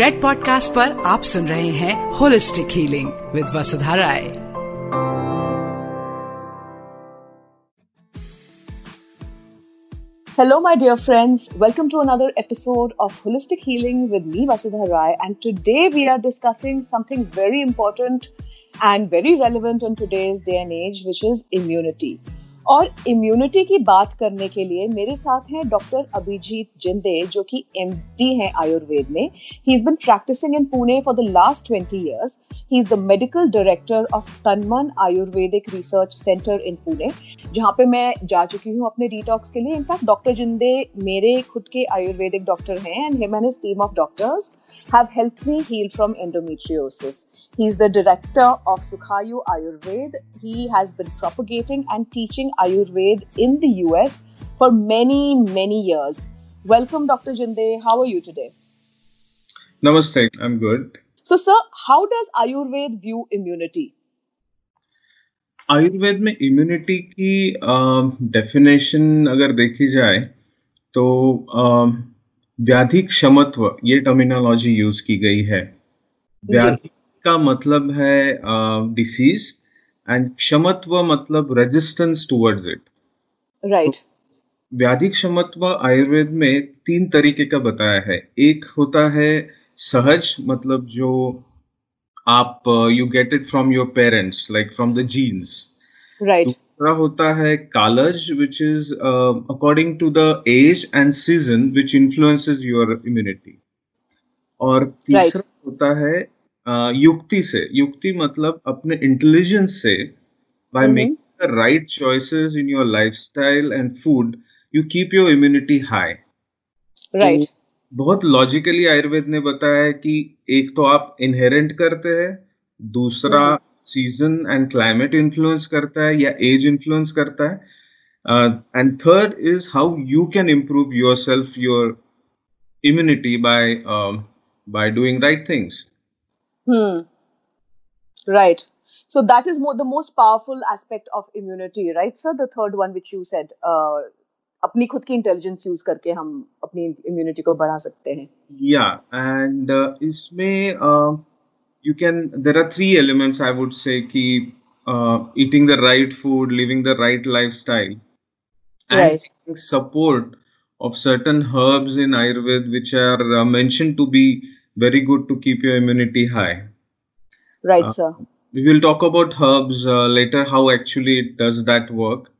Red podcast पर आप सुन रहे हैं holistic healing with Vasudha Rai hello my dear friends welcome to another episode of holistic healing with me Vasudha Rai and today we are discussing something very important and very relevant in today's day and age which is immunity और immunity की बात करने के लिए मेरे साथ हैं doctor Abhijit जिंदे, जो कि एमडी हैं आयुर्वेद में। He is been practicing in Pune for the last twenty years he is the medical director of Tanman ayurvedic research centre in Pune जहाँ पे मैं जा चुकी हूँ अपने डिटॉक्स के लिए। इनफैक्ट डॉक्टर जिंदे मेरे खुद के आयुर्वेदिक डॉक्टर हैं and him and team of doctors Have help me heal from endometriosis He is the director of Sukhayu Ayurved. He has been propagating and teaching Ayurved in the US for many, many years. Welcome, Dr. Jinde. How are you today? Namaste. I'm good. So, sir, how does Ayurved view immunity? Ayurveda में immunity की definition अगर देखी जाए तो व्याधि क्षमत्व ये terminology use की गई है। व्याधि का मतलब है डिसीज एंड क्षमत्व मतलब रेजिस्टेंस टुवर्ड्स इट राइट व्याधि क्षमत्व आयुर्वेद में तीन तरीके का बताया है। एक होता है सहज मतलब जो आप you get it from your parents like from the genes right दूसरा होता है कालज which is according to the age and season which influences your immunity और तीसरा right. होता है uh, युक्ति से। युक्ति मतलब अपने इंटेलिजेंस से by making the right choices in your lifestyle and food you keep your immunity high right बहुत लॉजिकली आयुर्वेद ने बताया है कि एक तो आप इनहेरेंट करते हैं दूसरा सीज़न एंड क्लाइमेट इन्फ्लुएंस करता है या एज इन्फ्लुएंस करता है and third is how you can improve yourself your immunity by by doing right things Hmm. Right. So that is more, the most powerful aspect of immunity, right, sir? The third one which you said, uh, अपनी खुद की intelligence use करके हम अपनी इम्यूनिटी को बढ़ा सकते हैं या एंड इसमें You can there are three elements I would say कि eating the right food living the right lifestyle right. and support of certain herbs in ayurveda which are uh, mentioned to be very good to keep your immunity high. Right, uh, sir. We will talk about herbs uh, later, how actually it does that work.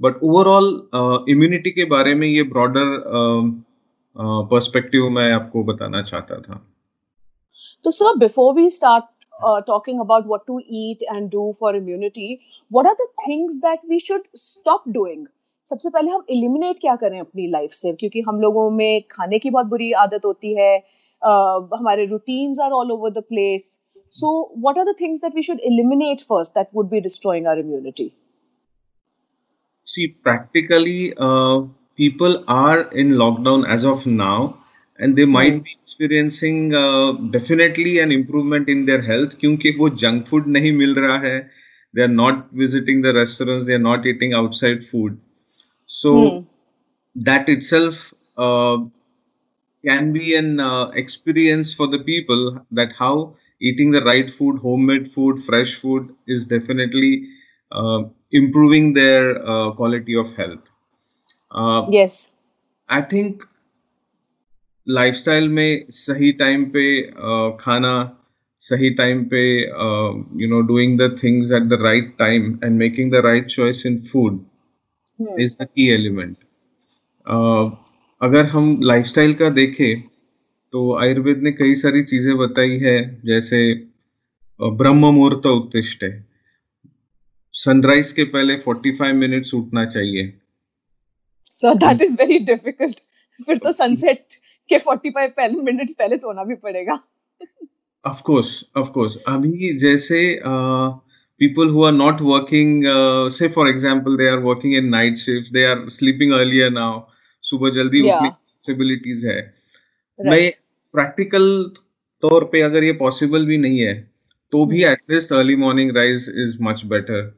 But overall, uh, immunity के बारे में ये broader perspective मैं आपको बताना चाहता था. So, sir, before we start uh, talking about what to eat and do for immunity, what are the things that we should stop doing? सबसे पहले हम एलिमिनेट क्या करें अपनी लाइफ से क्योंकि हम लोगों में खाने की बहुत बुरी आदत होती है हमारे routines are all over the place. So, what are the things that we should eliminate first that would be destroying our immunity? See, practically, uh, people are in lockdown as of now, And they might mm. be experiencing uh, definitely an improvement in their health क्योंकि वो junk food नहीं मिल रहा है. They are not visiting the restaurants. They are not eating outside food. So mm. that itself uh, can be an uh, experience for the people that how eating the right food, homemade food, fresh food is definitely uh, improving their uh, quality of health. Uh, yes. I think lifestyle में सही time पे खाना सही time पे you know doing the things at the right time and making the right choice in food is the key element अगर हम lifestyle का देखें तो आयुर्वेद ने कई सारी चीज़ें बताई है जैसे ब्रह्म मुहूर्त उत्तिष्ट है। सनराइज के पहले 45 मिनट्स उठना चाहिए। So that is very difficult फिर तो सनसेट के 45 पहले मिनट्स पहले सोना भी पड़ेगा। ऑफ़ कोर्स ऑफ़ कोर्स अभी जैसे people who are not working से for example they are working in night shift they are sleeping earlier now सुबह जल्दी उठने पॉसिबिलिटीज है। मैं प्रैक्टिकल तौर पे अगर ये पॉसिबल भी नहीं है तो भी at least early morning rise is much better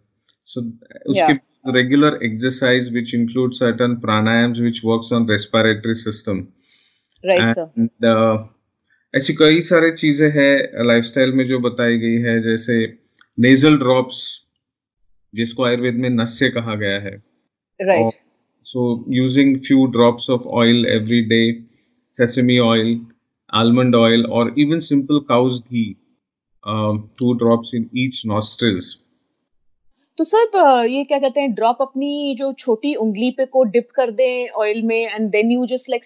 so उसके regular exercise which include certain pranayams which works on respiratory system uh, ऐसी कई सारे चीज़ें हैं लाइफस्टाइल में जो बताई गई है जैसे नेजल ड्रॉप्स जिसको आयुर्वेद में नस्य कहा गया है। Right so using few drops of oil every day sesame oil almond oil और even simple cow's ghee two drops in each nostrils तो सर ये क्या कहते हैं ड्रॉप अपनी जो छोटी उंगली पे को डिप कर दें ऑयल में and then you just like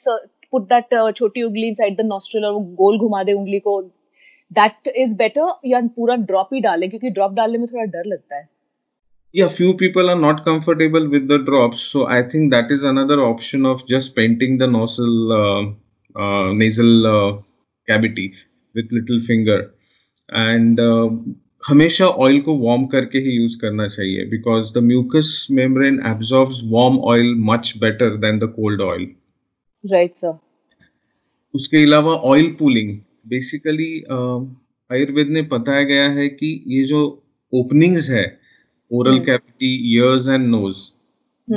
put that छोटी उंगली इनसाइड द नॉस्ट्रल और वो गोल घुमा दे उंगली को। दैट इज़ बेटर या पूरा ड्रॉप ही डालें क्योंकि ड्रॉप डालने में थोड़ा डर लगता है। Yeah few people are not comfortable with the drops so i think that is another option of just painting the nostril uh, uh, nasal uh, cavity with little finger. And uh, हमेशा oil को warm करके ही use करना चाहिए because the mucus membrane absorbs warm oil much better than the cold oil right sir उसके अलावा oil pulling basically Ayurveda ने बताया गया है कि ये जो ओपनिंग्स है oral cavity ears and nose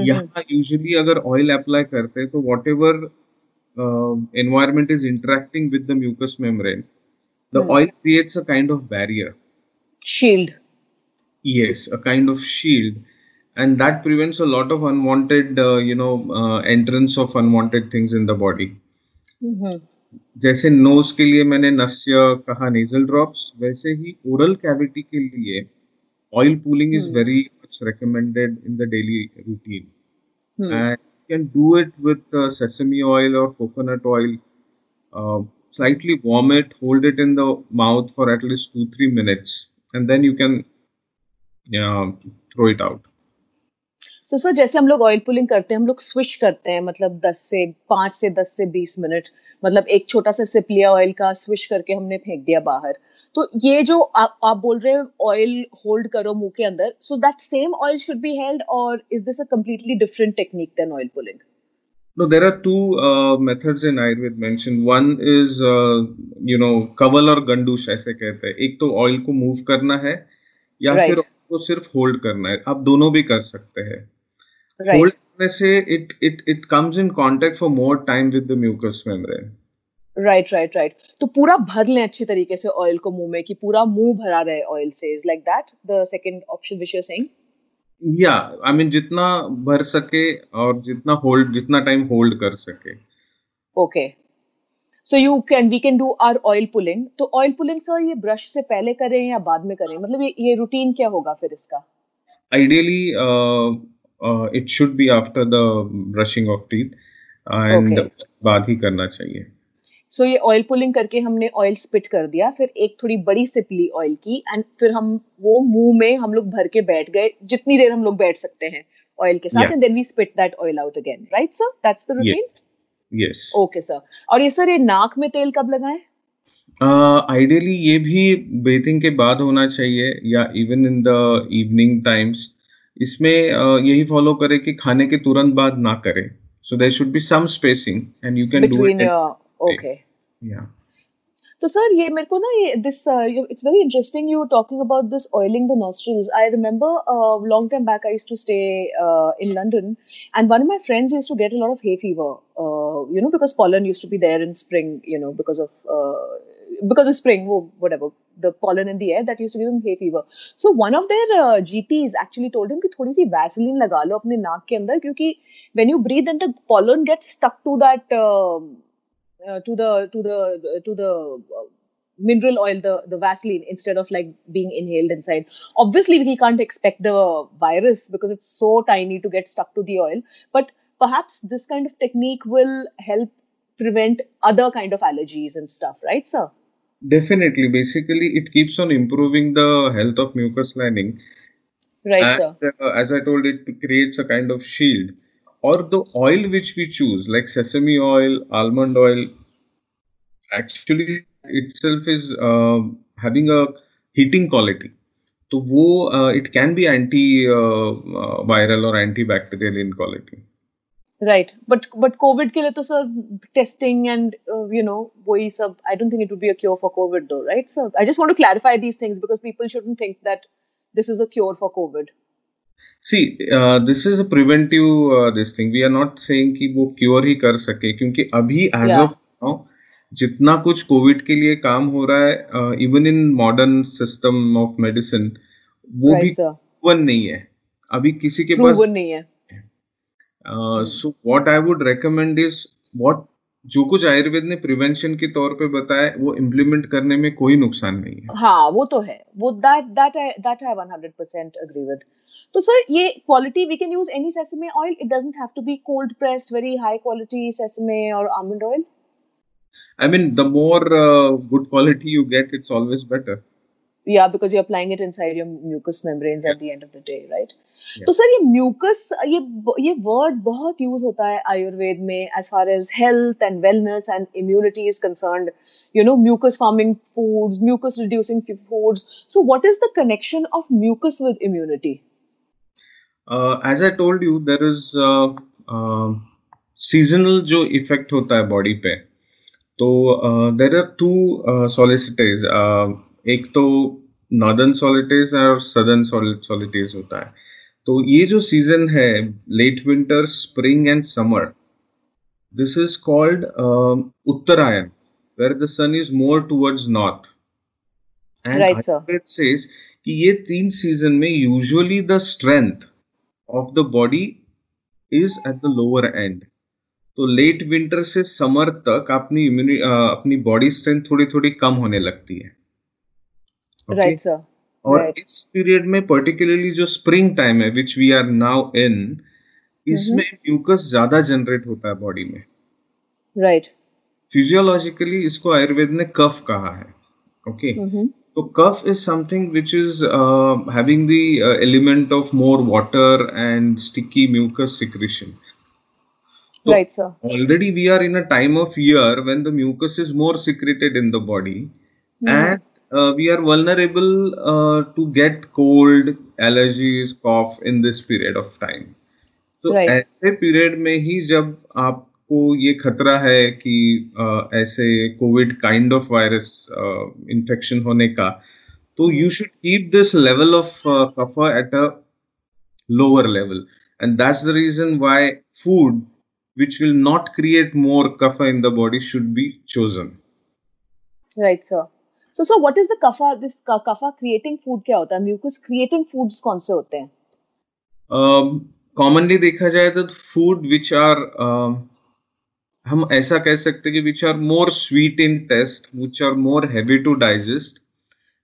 यहाँ यूजुअली अगर ऑयल अप्लाई करते हैं तो whatever environment is interacting with the mucus membrane the oil creates a kind of barrier shield. Yes a kind of shield and that prevents a lot of unwanted uh, you know uh, entrance of unwanted things in the body. हम्म। जैसे nose के लिए मैंने नस्य कहा nasal drops वैसे ही oral cavity के लिए oil pulling is very much recommended in the daily routine and can do it with sesame oil और coconut oil slightly warm it hold it in the mouth for at least two three minutes and then you can throw it out तो sir जैसे हम लोग oil pulling करते हैं हम लोग swish करते हैं मतलब 10 से 5 से 10 से 20 मिनट मतलब एक छोटा सा सिप लिया ऑयल का स्विश करके हमने फेंक दिया बाहर। तो ये जो आ, आप बोल रहे हैं ऑयल होल्ड करो मुँह के अंदर so that same oil should be held और is this a completely different technique than oil pulling No, there are two uh, methods in Ayurved mentioned. One is, uh, you know, कवल और गंडूश ऐसे कहते हैं एक तो ऑयल को मूव करना है या Right. फिर उसको सिर्फ़ होल्ड करना है आप दोनों भी कर सकते हैं होल्ड राइट करने से it it it comes in contact for more time with the mucus membrane right right right तो पूरा भर लें अच्छी तरीके से ऑयल को मुँह में कि पूरा मुँह भरा रहे ऑयल से. Is like that the second option which you saying या आई मीन जितना भर सके और जितना होल्ड जितना टाइम होल्ड कर सके. Okay so you can we can do our oil pulling तो ऑयल पुलिंग सर ये ब्रश से पहले करें या बाद में करें? मतलब ये ये रूटीन क्या होगा फिर इसका? Ideally uh, it should be after the brushing of teeth. And Okay. बाद ही करना चाहिए। सो ये ऑयल पुलिंग करके हमने ऑयल स्पिट कर दिया फिर एक थोड़ी बड़ी सिप ली ऑयल की एंड फिर हम वो मुँह में हम लोग भर के बैठ गए जितनी देर हम लोग बैठ सकते हैं ऑयल के साथ. And then we spit that oil out again right sir that's the routine yes. Okay sir और ये सर ये नाक में तेल कब लगाएँ? आइडियली uh, ये भी बेथिंग के बाद होना चाहिए या even in the evening times इसमें uh, यही फॉलो करें कि खाने के तुरंत बाद ना करें so there should be some spacing and you can do it okay या तो सर ये मेरे को ना ये this it's very interesting you talking about this oiling the nostrils I remember long time back I used to stay in london and one of my friends used to get a lot of hay fever uh, you know because pollen used to be there in spring you know because of uh, because of spring oh, whatever the pollen in the air that used to give him hay fever so one of their uh, gps actually told him कि थोड़ी सी Vaseline लगा लो अपने नाक के अंदर क्योंकि when you breathe then the pollen gets stuck to that um, uh, to the to the to the uh, mineral oil the the vaseline instead of like being inhaled inside obviously he can't expect the virus because it's so tiny to get stuck to the oil but perhaps this kind of technique will help prevent other kind of allergies and stuff right sir definitely basically it keeps on improving the health of mucus lining right and sir uh, as I told, it creates a kind of shield. Or the oil which we choose, like sesame oil, almond oil, actually itself is uh, having a heating quality. तो वो it can be antiviral और anti bacterial in quality Right but but covid के लिए तो sir testing and uh, you know वही सब I don't think it would be a cure for covid though right sir I just want to clarify these things because people shouldn't think that this is a cure for covid see this is a preventive this thing we are not saying कि वो cure ही कर सके क्योंकि अभी as Yeah. Of now जितना कुछ COVID के लिए काम हो रहा है even in modern system of medicine वो भी Right, sir. प्रूवन नहीं है अभी किसी के पास Proven नहीं है. So what I would recommend is what जो कुछ आयुर्वेद ने प्रिवेंशन के तौर पे बताया वो इम्प्लीमेंट करने में कोई नुकसान नहीं है। हाँ वो तो है। वो that that I that I 100% agree with. तो सर ये quality we can use any sesame oil it doesn't have to be cold pressed very high quality sesame और almond oil I mean, the more uh, good quality you get, it's always better. Yeah because you're applying it inside your mucous membranes at the end of the day right Yeah. तो sir ये mucus ये ये word बहुत use होता है आयुर्वेद में as far as health and wellness and immunity is concerned you know mucus forming foods mucus reducing foods so what is the connection of mucus with immunity Uh, as I told you, there is uh, uh, seasonal जो effect होता है body पे तो there are to सोलिसिटेज एक तो northern सोलिटेज और southern सॉलिटेज होता है। तो ये जो सीज़न है late winter spring and summer this is called Uttarayan where the sun is more towards north and says कि ये तीन सीज़न में usually the strength of the body is at the lower end तो late winter से summer तक अपनी इम्यूनि अपनी body strength थोड़ी थोड़ी कम होने लगती है। राइट सर और इस पीरियड में पर्टिकुलरली जो स्प्रिंग टाइम है which we are now in इसमें म्यूकस ज़्यादा जनरेट होता है बॉडी में। राइट फिजियोलॉजिकली इसको आयुर्वेद ने कफ कहा है ओके mm-hmm. तो kapha is something which is having the element of more water and sticky mucus secretion right sir already we are in a time of year when the mucus is more secreted in the body and uh, we are vulnerable uh, to get cold, allergies, cough in this period of time. तो Right. ऐसे period में ही जब आपको ये खतरा है कि अ, ऐसे Covid kind of virus infection होने का तो you should keep this level of kapha at a lower level and that's the reason why food which will not create more kapha in the body should be chosen right sir so so what is the kapha this ka- kapha creating food क्या होता है mucus creating foods कौन से होते हैं commonly देखा जाए तो फ़ूड विच आर हम ऐसा कह सकते हैं कि which are more sweet in taste which are more heavy to digest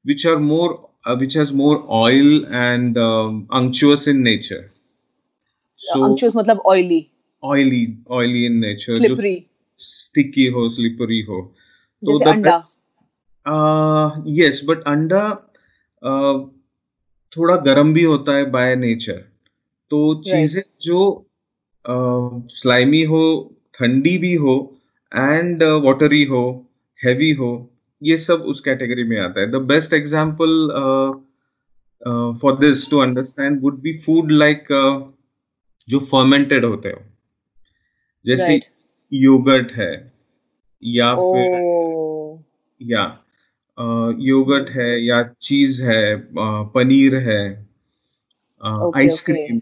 which are more which has more oil and unctuous in nature so unctuous मतलब oily. Oily oily in nature slippery. Sticky हो slippery हो. तो जैसे the yes but अंडा uh, थोड़ा गर्म भी होता है बाय नेचर तो चीज़ें जो स्लाइमी हो ठंडी भी हो एंड वाटरी हो हैवी हो ये सब उस कैटेगरी में आता है. The best example for this to understand would be food like जो फर्मेंटेड होते हो. जैसे Right. योगर्ट है या फिर oh. या योगर्ट है या चीज़ है पनीर है ice cream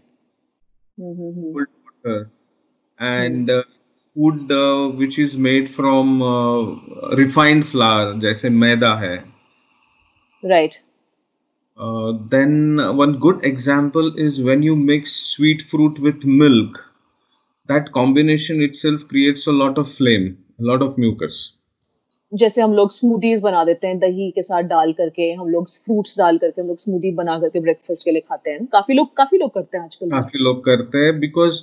cold water and food which is made from refined flour जैसे मैदा है। Right then one good example is when you mix sweet fruit with milk that combination it creates a lot of phlegm lot of mucus जैसे हम लोग smoothies बना देते हैं दही के साथ डाल करके हम लोग फ्रूट्स डाल करके हम लोग स्मूदी बना करके ब्रेकफास्ट के लिए खाते हैं। काफ़ी लोग काफ़ी लोग करते हैं आजकल। काफ़ी लोग करते हैं because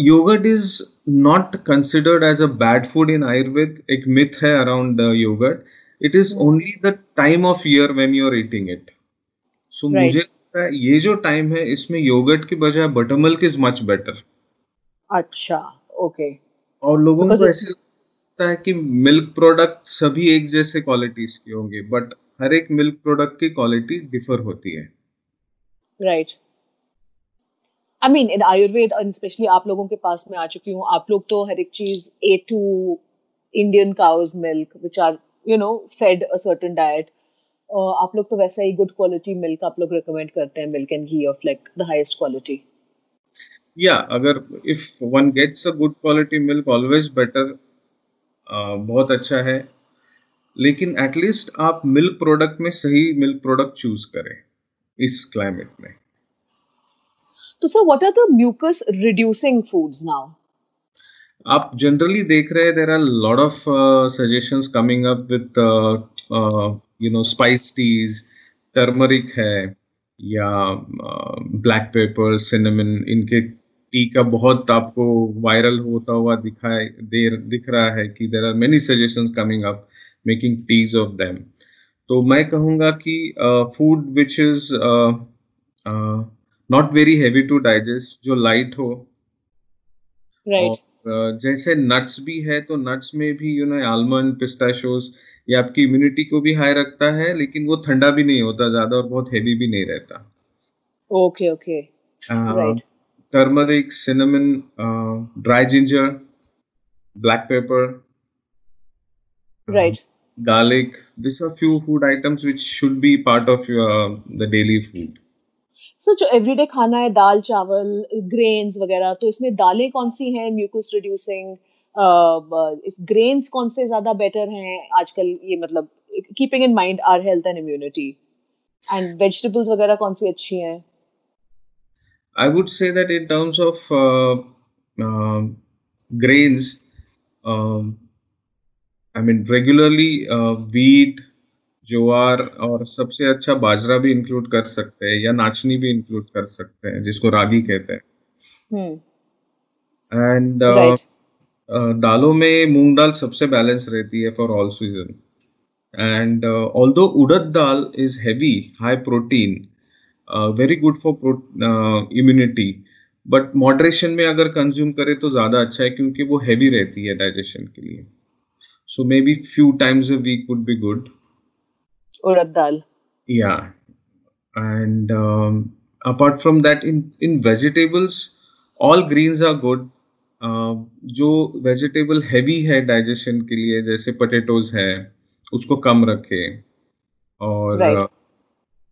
yogurt is not considered as a bad food in Ayurveda एक मिथ है around yogurt it is only the time of year when you are eating it so मुझे लगता है ये जो टाइम है इसमें योगर्ट की बजाय butter milk is much better अच्छा ओके okay. और लोगों Because को ऐसे लगता है कि मिल्क प्रोडक्ट सभी एक जैसे क्वालिटीज के होंगे बट हर एक मिल्क प्रोडक्ट की क्वालिटी डिफर होती है। Right I mean in Ayurveda और स्पेशली आप लोगों के पास में आ चुकी हूँ। आप लोग तो हर एक चीज़ A two Indian cow's milk which are you know fed a certain diet आप लोग तो वैसा ही गुड क्वालिटी मिल्क आप लोग रिकमेंड करते हैं milk and ghee of like the highest quality Yeah, agar if one gets a good quality milk, always better. बहुत अच्छा है। लेकिन एटलीस्ट आप मिल्क प्रोडक्ट में सही मिल्क प्रोडक्ट चूज़ करें इस क्लाइमेट में। तो sir what are the mucus reducing foods now आप जनरली देख रहे हैं there are lot of suggestions coming up with you know spice teas turmeric है या ब्लैक पेपर सिनेमन इनके टी का बहुत आपको वायरल होता हुआ दिखाए दे दिख रहा है कि there are many suggestion coming up making teas of them तो मैं कहूँगा कि food which is not very heavy to digest जो लाइट हो right. और uh, जैसे नट्स भी है तो नट्स में भी यू नो आलमंड पिस्ताशोज ये आपकी इम्यूनिटी को भी हाई रखता है लेकिन वो ठंडा भी नहीं होता ज़्यादा और बहुत हैवी भी नहीं रहता। Okay okay right turmeric, cinnamon, uh, dry ginger, black pepper, right, uh, garlic. These are few food items which should be part of your the daily food. So so, जो एवरीडे खाना है दाल चावल grains वगैरह तो इसमें दालें कौन सी हैं म्यूकस रिड्यूसिंग इस ग्रेन्स कौन से ज़्यादा बेटर हैं आजकल ये मतलब keeping in mind our health and immunity and vegetables वगैरह कौन सी अच्छी हैं I would say that in terms of uh, uh, grains, um, I mean regularly uh, wheat, ज्वार और सबसे अच्छा बाजरा भी इंक्लूड कर सकते हैं या नाचनी भी इंक्लूड कर सकते हैं जिसको रागी कहते हैं। And hmm. uh, uh, दालों में मूंग दाल सबसे बैलेंस रहती है for all season and all though urad dal is heavy high protein very good for immunity but moderation में अगर कंज्यूम करें तो ज़्यादा अच्छा है क्योंकि वो हैवी रहती है डाइजेशन के लिए. So may be few times a week would be good urad dal? या and apart from that in in vegetables all greens are good जो वेजिटेबल हैवी है डाइजेशन के लिए जैसे पटेटोज है उसको कम रखे. और right. uh,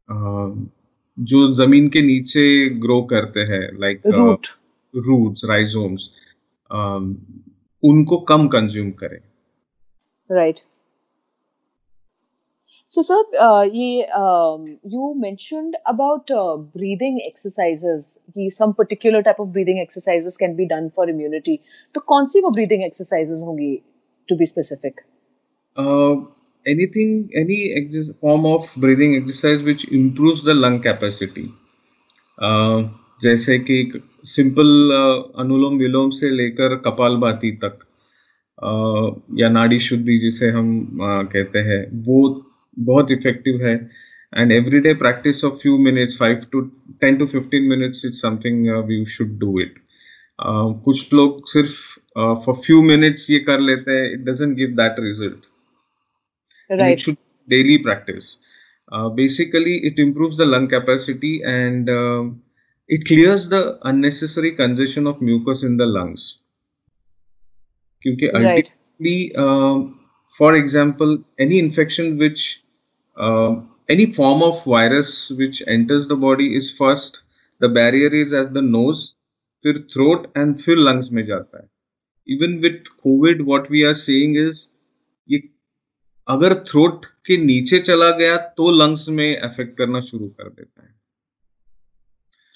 uh, जो ज़मीन के नीचे ग्रो करते हैं लाइक रूट रूट्स राइजोम्स उनको कम कंज्यूम करें right So, sir, uh, ye, um, you mentioned about uh, breathing exercises. Ye, some particular type of breathing exercises can be done for immunity. तो कौन सी वो breathing exercises होंगी, to be specific? Uh, anything, any form of breathing exercise which improves the lung capacity. Uh, जैसे कि simple uh, अनुलोम विलोम से लेकर कपालभाति तक uh, या नाड़ी शुद्धि जिसे हम uh, कहते हैं वो बहुत इफ़ेक्टिव है। And every day practice of few minutes five to ten to fifteen minutes is something we should do it कुछ लोग सिर्फ़ फॉर फ्यू मिनट्स ये कर लेते हैं it doesn't give that result right. it should daily practice. Uh, basically, it improves the lung capacity and uh, it clears the unnecessary congestion of mucus in the lungs. क्योंकि right. ultimately, uh, for example, any infection which uh, any form of virus which enters the body is first the barrier is as the nose, फिर throat and फिर lungs में जाता है. Even with COVID, what we are seeing is ये अगर throat के नीचे चला गया तो लंग्स में अफेक्ट करना शुरू कर देता है।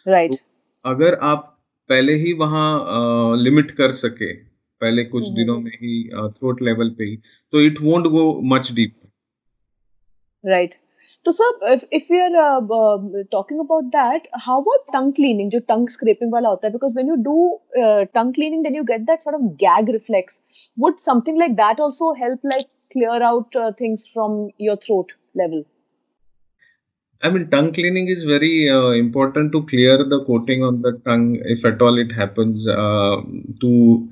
Right right. तो अगर आप पहले ही वहाँ लिमिट कर सके पहले कुछ mm-hmm. दिनों में ही थ्रोट लेवल पे ही तो it won't go much deep right तो sir if you are talking about that how about tongue cleaning जो टंग स्क्रेपिंग वाला होता है? Because when you do tongue cleaning then you get that sort of gag reflex would something like that also help like clear out uh, things from your throat level? I mean, tongue cleaning is very uh, important to clear the coating on the tongue, if at all it happens, uh, to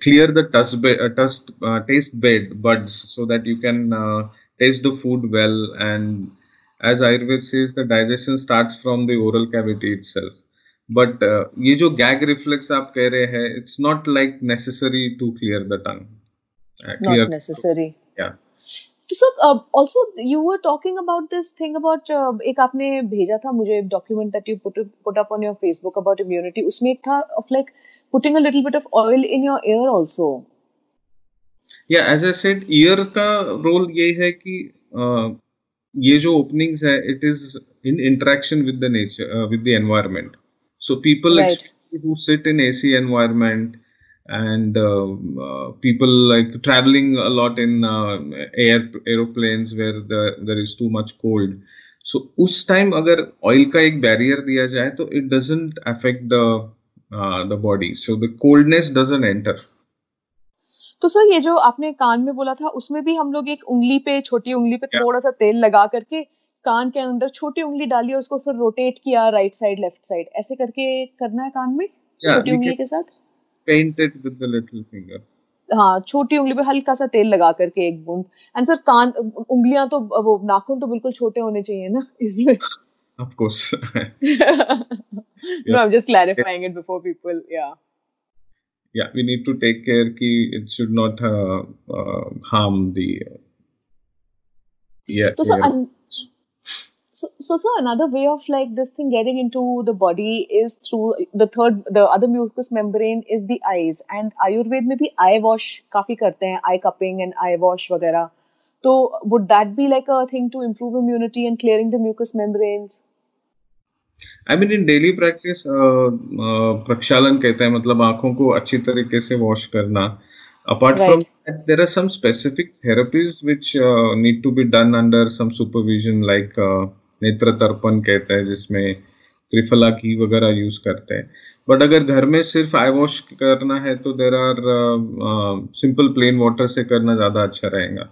clear the taste, be- uh, taste, uh, taste bed buds so that you can uh, taste the food well. And as Ayurveda says, the digestion starts from the oral cavity itself. But ये जो gag reflex आप कह रहे हैं, it's not like necessary to clear the tongue. not necessary. Yeah. So uh, also you were talking about this thing about uh, एक आपने भेजा था मुझे document that you put put up on your Facebook about immunity उसमें एक था of like putting a little bit of oil in your ear also. या as I said ear का रोल ये है कि uh, ये जो ओपनिंग्स है it is in interaction with the nature with the environment so people who sit in AC environment and uh, uh, people like traveling a lot in uh, air aeroplanes where the, there is too much cold. So उस time अगर oil का एक barrier दिया जाए तो it doesn't affect the the body so the coldness doesn't enter तो sir ये जो आपने कान में बोला था उसमें भी हम लोग एक उंगली पे छोटी उंगली पे Yeah. थोड़ा सा तेल लगा करके कान के अंदर छोटी उंगली डाली और उसको फिर रोटेट किया राइट साइड लेफ़्ट साइड ऐसे करके करना है कान में? Yeah, छोटी उंगली के साथ? Paint it with the little finger हाँ छोटी उंगली पे हल्का सा तेल लगा करके एक बूंद एंड सर कान उंगलियाँ तो वो नाखून तो बिल्कुल छोटे होने चाहिए ना इसलिए of course no i'm just clarifying it before people yeah yeah we need to take care ki it should not uh, uh, harm the uh, yeah so, so, yeah. so so so another way of like this thing getting into the body is through the third the other mucous membrane is the eyes and ayurved में भी eye wash काफी करते हैं eye cupping and eye wash वगैरह तो would that be like a thing to improve immunity and clearing the mucous membranes I mean in daily practice प्रक्षालन कहते हैं मतलब आंखों को अच्छी तरीके से वॉश करना apart Right. From there are some specific therapies which need to be done under some supervision like नेत्र तर्पण कहते हैं जिसमें त्रिफला घी वगैरह यूज़ करते हैं। बट अगर घर में सिर्फ़ आई वॉश करना है तो there are simple plain water से करना ज़्यादा अच्छा रहेगा।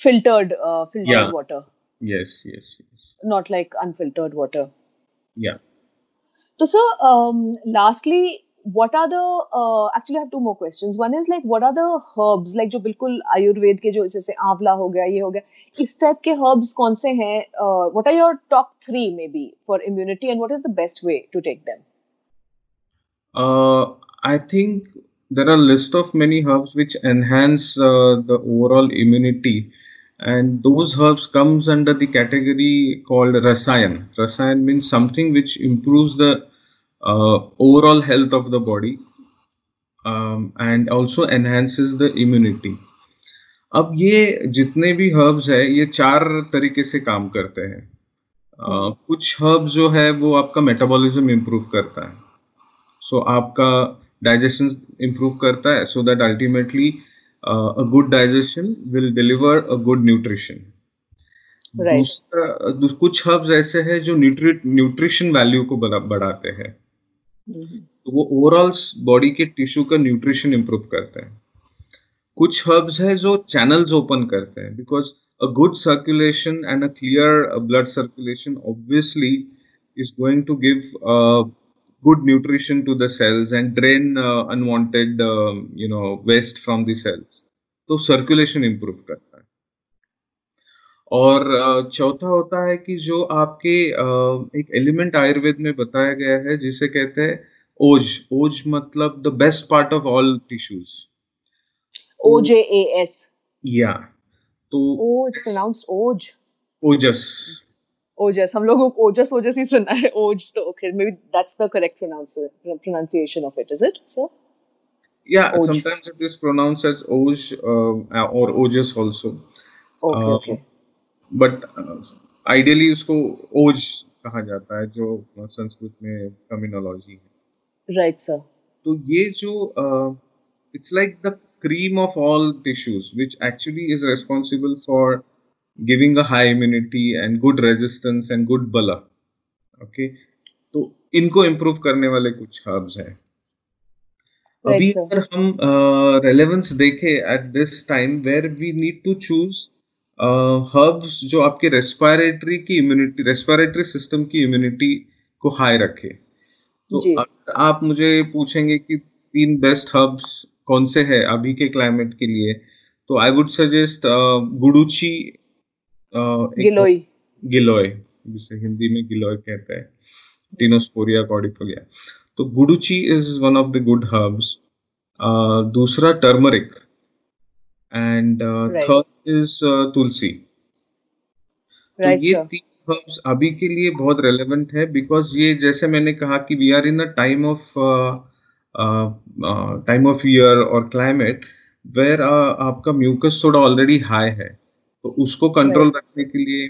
Filtered uh, filtered Yeah. water. Yes yes not like unfiltered water. या So, sir, um, lastly, what are the uh, actually I have two more questions. One is like what are the herbs like जो बिल्कुल आयुर्वेद के जो जैसे आंवला हो गया ये हो गया इस टाइप के herbs कौन से हैं uh, what are your top three maybe for immunity and what is the best way to take them Uh, I think there are a list of many herbs which enhance uh, the overall immunity, and those herbs comes under the category called rasayan. Rasayan means something which improves the uh, overall health of the body um, and also enhances the immunity. अब ये जितने भी herbs है ये चार तरीके से काम करते हैं। अ, कुछ हर्ब्स जो है वो आपका मेटाबॉलिज्म इम्प्रूव करता है। सो so, आपका डाइजेशन इम्प्रूव करता है so that ultimately a good digestion will deliver a good nutrition दूसरा कुछ हर्ब्स ऐसे हैं जो न्यूट्रि न्यूट्रिशन वैल्यू को बढ़ाते हैं। तो वो ओवरऑल बॉडी के टिश्यू का न्यूट्रिशन इंप्रूव करता है। कुछ हर्ब्स है जो चैनल्स ओपन करते हैं because a good circulation and a clear blood circulation obviously give uh, good nutrition to the cells and drain uh, unwanted um, you know waste from the cells. तो circulation improve करता है। और चौथा होता है कि जो आपके एक एलिमेंट आयुर्वेद में बताया गया है जिसे कहते हैं ओज। ओज मतलब the best part of all tissues O S या तो ओज प्रोनाउंस ओज ओजस ओजस हम लोगों को ओजस ओजस ही सुनना है। ओज तो okay maybe that's the correct pronounce pronunciation of it is it sir या sometimes it is pronounce as ओज और ओजस also okay okay but ideally उसको ओज कहा जाता है जो संस्कृत में टर्मिनोलॉजी है Right sir. तो ये जो it's like the cream of all tissues which actually is responsible for giving a high immunity and good resistance and good बला ओके तो इनको इम्प्रूव करने वाले कुछ हर्ब्स हैं Right, अभी sir. अगर हम रेलेवेंस देखें at this time where we need to choose herbs जो आपके रेस्पायरेटरी की इम्यूनिटी रेस्पायरेटरी सिस्टम की इम्यूनिटी को हाई रखे। तो अगर आप मुझे पूछेंगे कि तीन बेस्ट हर्ब्स कौन से हैं अभी के क्लाइमेट के लिए तो I would suggest guduchi giloi giloy जिसे हिंदी में गिलोय कहते हैं। टिनोस्पोरिया कॉर्डिफोलिया तो guduchi is one of the good herbs दूसरा turmeric and third is tulsi तो ये तीन हर्ब्स अभी के लिए बहुत रेलेवेंट है बिकॉज़ ये जैसे मैंने कहा कि we are in a time of time of year और क्लाइमेट वेर आपका म्यूकस थोड़ा ऑलरेडी हाई है। तो उसको कंट्रोल Right. रखने के लिए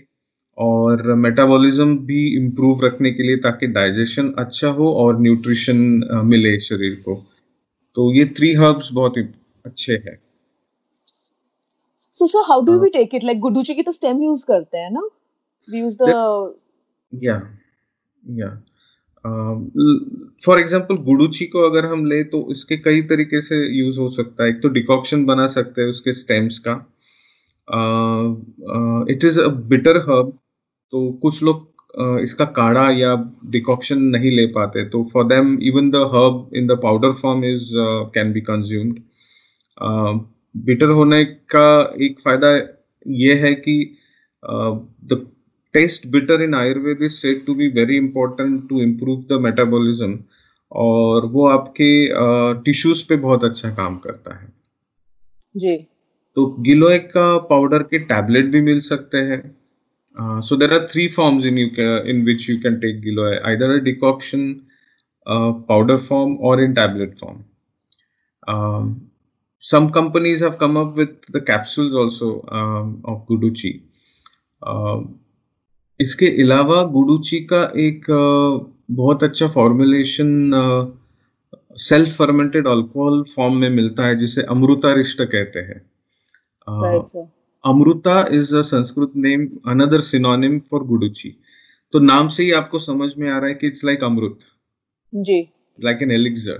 और मेटाबॉलिज्म भी इम्प्रूव रखने के लिए ताकि डाइजेशन अच्छा हो और न्यूट्रिशन मिले शरीर को। तो ये थ्री हर्ब्स बहुत अच्छे हैं। So, sir, how do हाँ। we take it? Like guduchi की तो stem use करते हैं ना? We use the या या फॉर एग्ज़ाम्पल गुड़ूची को अगर हम ले तो इसके कई तरीके से यूज़ हो सकता है एक तो डिकॉक्शन बना सकते हैं उसके स्टेम्स का it is a bitter herb तो कुछ लोग uh, इसका काढ़ा या डिकॉक्शन नहीं ले पाते तो for them even the herb in the powder form is can be consumed bitter होने का एक फ़ायदा ये है कि the taste bitter in Ayurveda is said to be very important to improve the metabolism और वो आपके टिश्यूज पे बहुत अच्छा काम करता है। जी। तो गिलोय का पाउडर के टैबलेट भी मिल सकते हैं। So there are three forms in you in which you can take giloy either decoction powder form और in tablet form some companies have come up with the capsules also um, of guduchi uh, इसके अलावा गुडुची का एक uh, बहुत अच्छा formulation self fermented alcohol form में मिलता है जिसे अमृता रिष्ट कहते हैं। Amrita is a Sanskrit name another synonym for guduchi तो नाम से ही आपको समझ में आ रहा है कि it's like amrit ji. Like an elixir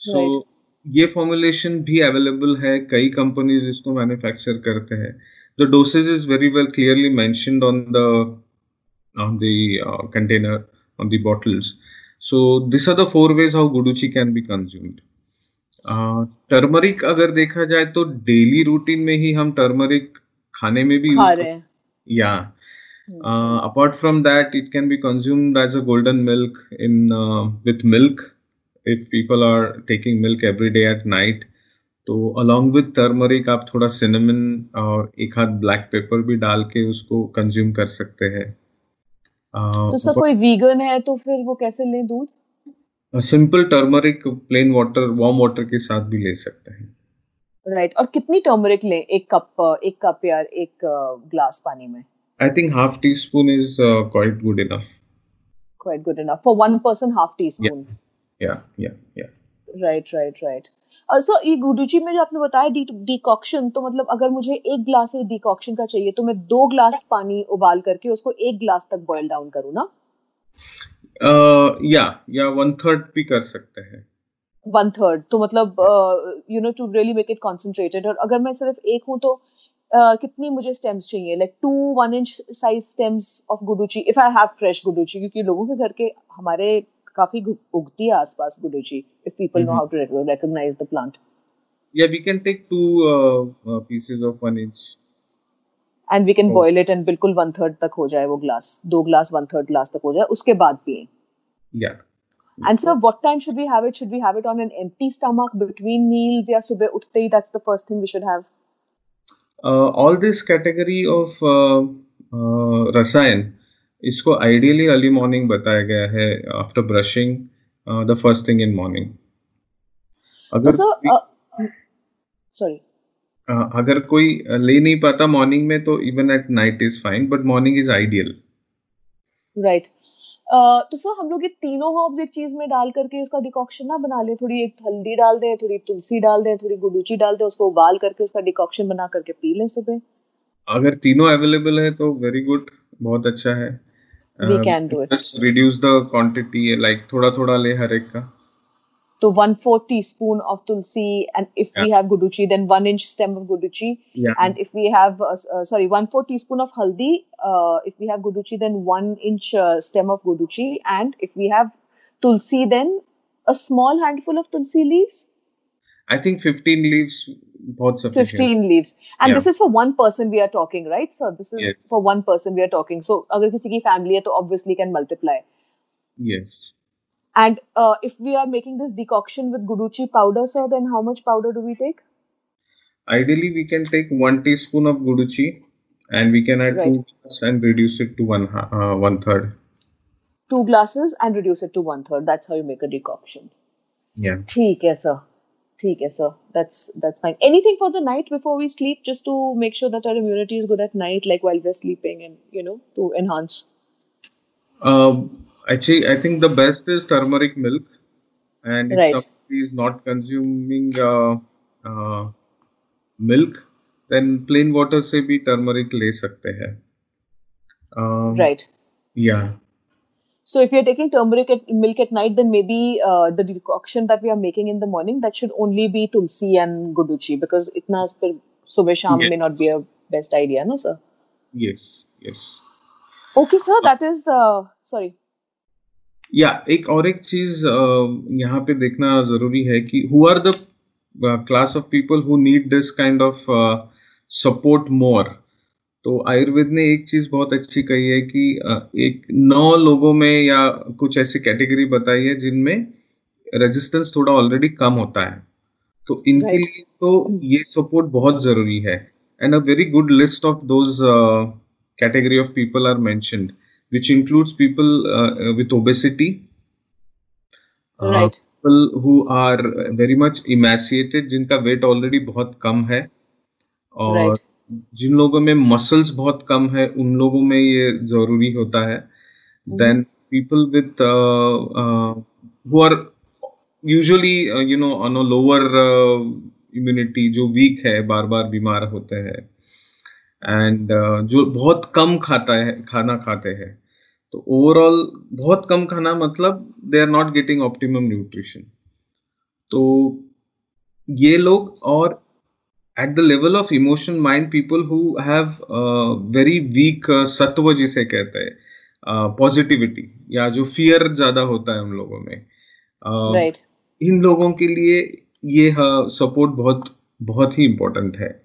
so. ये फॉर्मुलेशन भी अवेलेबल है कई कंपनीज़ इसको मैन्युफैक्चर करते हैं। The dosage is very well clearly mention on the on the container on the bottles so this are the four ways how guduchi can be consumed turmeric अगर देखा जाए तो डेली रूटीन में ही हम टर्मरिक खाने में भी खा या। Apart from that it can be consumed as a golden milk in with milk if people are taking milk every day at night. तो along with turmeric आप थोड़ा cinnamon और एक हाथ black pepper भी डाल के उसको consume कर सकते हैं। तो सर कोई वीगन है तो फिर वो कैसे लें दूध? Simple turmeric plain water warm water के साथ भी ले सकते हैं। राइट और कितनी टर्मरिक लें? एक कप एक कप या एक ग्लास पानी में? I think half teaspoon is quite good enough quite good enough. For one person half teaspoon. Yeah yeah yeah right right right और सर ये गुडुची में जो आपने बताया डिकॉक्शन तो मतलब अगर मुझे एक ग्लास डिकॉक्शन का चाहिए तो मैं दो ग्लास पानी उबाल करके उसको एक ग्लास तक बॉईल डाउन करूँ ना? या या वन थर्ड भी कर सकते हैं। वन थर्ड तो मतलब you know to really make it concentrated और अगर मैं सिर्फ़ एक हूँ तो uh, कितनी मुझे स्टेम्स चाहिए? Like two one inch size stems of guduchi if I have fresh guduchi क्योंकि लोगों के घर के हमारे काफ़ी उगती है आसपास guduchi if people know. How to recognize the plant Yeah, we can take two uh, uh, pieces of one inch. And we can. Boil it and बिल्कुल वन थर्ड तक हो जाए वो ग्लास दो ग्लास वन थर्ड ग्लास तक हो जाए उसके बाद पिए Yeah. And sir what time should we have it should we have it on an empty stomach between meals या सुबह उठते ही that's the first thing we should have Uh, all this category of uh, uh, rasayan इसको ideally early morning बताया गया है after brushing uh, the first thing in morning. तो अगर sir कोई- सॉरी uh, अगर कोई uh, ले नहीं पाता मॉर्निंग में तो even at night is fine but morning is ideal right तो सर हम लोग ये तीनों हर्ब्स एक चीज़ में डाल करके उसका डिकॉक्शन ना बना ले। थोड़ी एक हल्दी डाल दें थोड़ी तुलसी डाल दें थोड़ी गुडुची डाल दें उसको उबाल करके उसका डिकॉक्शन बना करके पी लें सुबह। अगर तीनों अवेलेबल है तो वेरी गुड बहुत अच्छा है। We can do it just reduce the quantity like थोड़ा थोड़ा ले हर एक का तो one fourth teaspoon of tulsi and if we have guduchi then one inch stem of guduchi Yeah. and if we have uh, uh, sorry one fourth teaspoon of haldi uh, if we have guduchi then one inch uh, stem of guduchi and if we have tulsi then a small handful of tulsi leaves I think 15 leaves बहुत sufficient. 15 leaves and Yeah. this is for one person we are talking right sir this is Yes. for one person we are talking so अगर किसी की family है तो obviously can multiply Yes. and uh, if we are making this decoction with guduchi powder sir then how much powder do we take Ideally, we can take one teaspoon of guduchi and we can add Right. two glass and reduce it to one ha- uh, one third. two glasses and reduce it to one third that's how you make a decoction Yeah. ठीक है sir ठीक है sir. That's that's fine. Anything for the night before we sleep, just to make sure that our immunity is good at night, like while we're sleeping, and you know, to enhance. Um, actually, I think the best is turmeric milk, and if Right. somebody is not consuming uh, uh, milk, then plain water से भी turmeric ले सकते हैं. Um, Right. Yeah. So if you're taking turmeric at, milk at night, then maybe uh, the decoction that we are making in the morning that should only be tulsi and guduchi because itna fir subah sham Yes. may not be a best idea, no sir. Yes. Yes. Okay, sir. That is uh, sorry. या एक और एक चीज़ यहाँ पे देखना ज़रूरी है कि who are the class of people who need this kind of support more तो आयुर्वेद ने एक चीज़ बहुत अच्छी कही है कि एक नौ लोगों में या कुछ ऐसी कैटेगरी बताई है जिनमें रेजिस्टेंस थोड़ा ऑलरेडी कम होता है तो इनके Right. लिए तो ये सपोर्ट बहुत ज़रूरी है and a very good list of those category of people are mentioned which includes people uh, with obesity, uh, Right. people who are very much emaciated, जिनका वेट ऑलरेडी बहुत कम है और Right. जिन लोगों में मसल्स बहुत कम है उन लोगों में ये ज़रूरी होता है। Then people with who are usually you know on a lower immunity जो वीक है बार बार बीमार होते हैं। एंड uh, जो बहुत कम खाता है खाना खाते हैं। तो ओवरऑल बहुत कम खाना मतलब they are not getting optimum nutrition तो ये लोग और at the level of emotion mind people who have very weak sattva जिसे कहते हैं पॉजिटिविटी uh, या जो फियर ज़्यादा होता है उन लोगों में uh, Right. इन लोगों के लिए ये सपोर्ट बहुत बहुत ही इम्पोर्टेंट है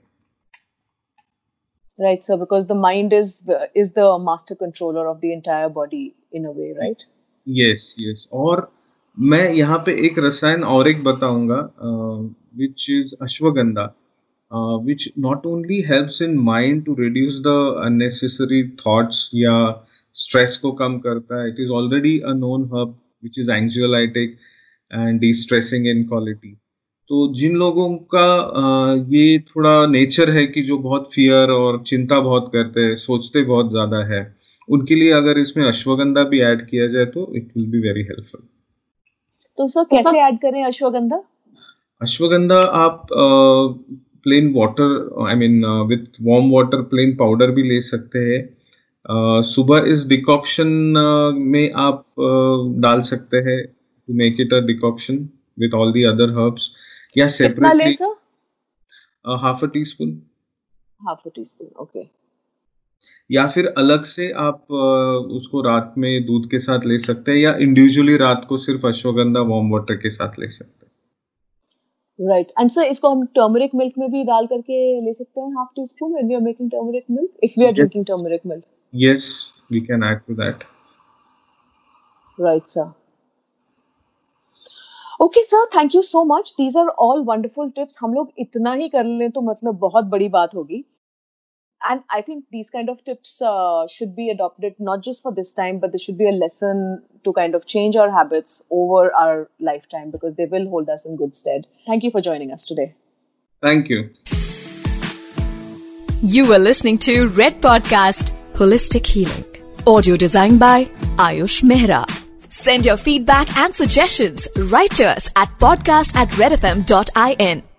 Right, sir. Because the mind is is the master controller of the entire body in a way, right? Yes yes और मैं यहाँ पे एक रसायन और एक बताऊँगा which is ashwagandha which not only helps in mind to reduce the unnecessary thoughts या स्ट्रेस को कम करता है it is already a known herb which is anxiolytic and destressing in quality तो जिन लोगों का ये थोड़ा नेचर है कि जो बहुत फियर और चिंता बहुत करते हैं सोचते बहुत ज़्यादा है उनके लिए अगर इसमें अश्वगंधा भी ऐड किया जाए तो it will be very helpful तो सर कैसे ऐड करें अश्वगंधा? अश्वगंधा आप plain water I mean with warm water plain powder भी ले सकते हैं। अ, सुबह इस डिकॉक्शन में आप अ, डाल सकते हैं to make it a decoction with all the other herbs या separately half a teaspoon half a teaspoon okay या फिर अलग से आप उसको रात में दूध के साथ ले सकते हैं या इंडिविजुअली रात को सिर्फ़ अश्वगंधा वार्म वाटर के साथ ले सकते हैं। राइट एंड सर इसको हम टर्मरिक मिल्क में भी डाल करके ले सकते हैं half teaspoon when we are making turmeric milk if we are drinking turmeric milk yes we can add to that right sir okay sir thank you so much these are all wonderful tips हम लोग इतना ही कर लें तो मतलब बहुत बड़ी बात होगी। And i think these kind of tips uh, should be adopted not just for this time but this should be a lesson to kind of change our habits over our lifetime because they will hold us in good stead thank you for joining us today Thank you. You were listening to Red Podcast Holistic Healing. Audio designed by Ayush Mehra. Send your feedback and suggestions right to us at podcast at redfm.in.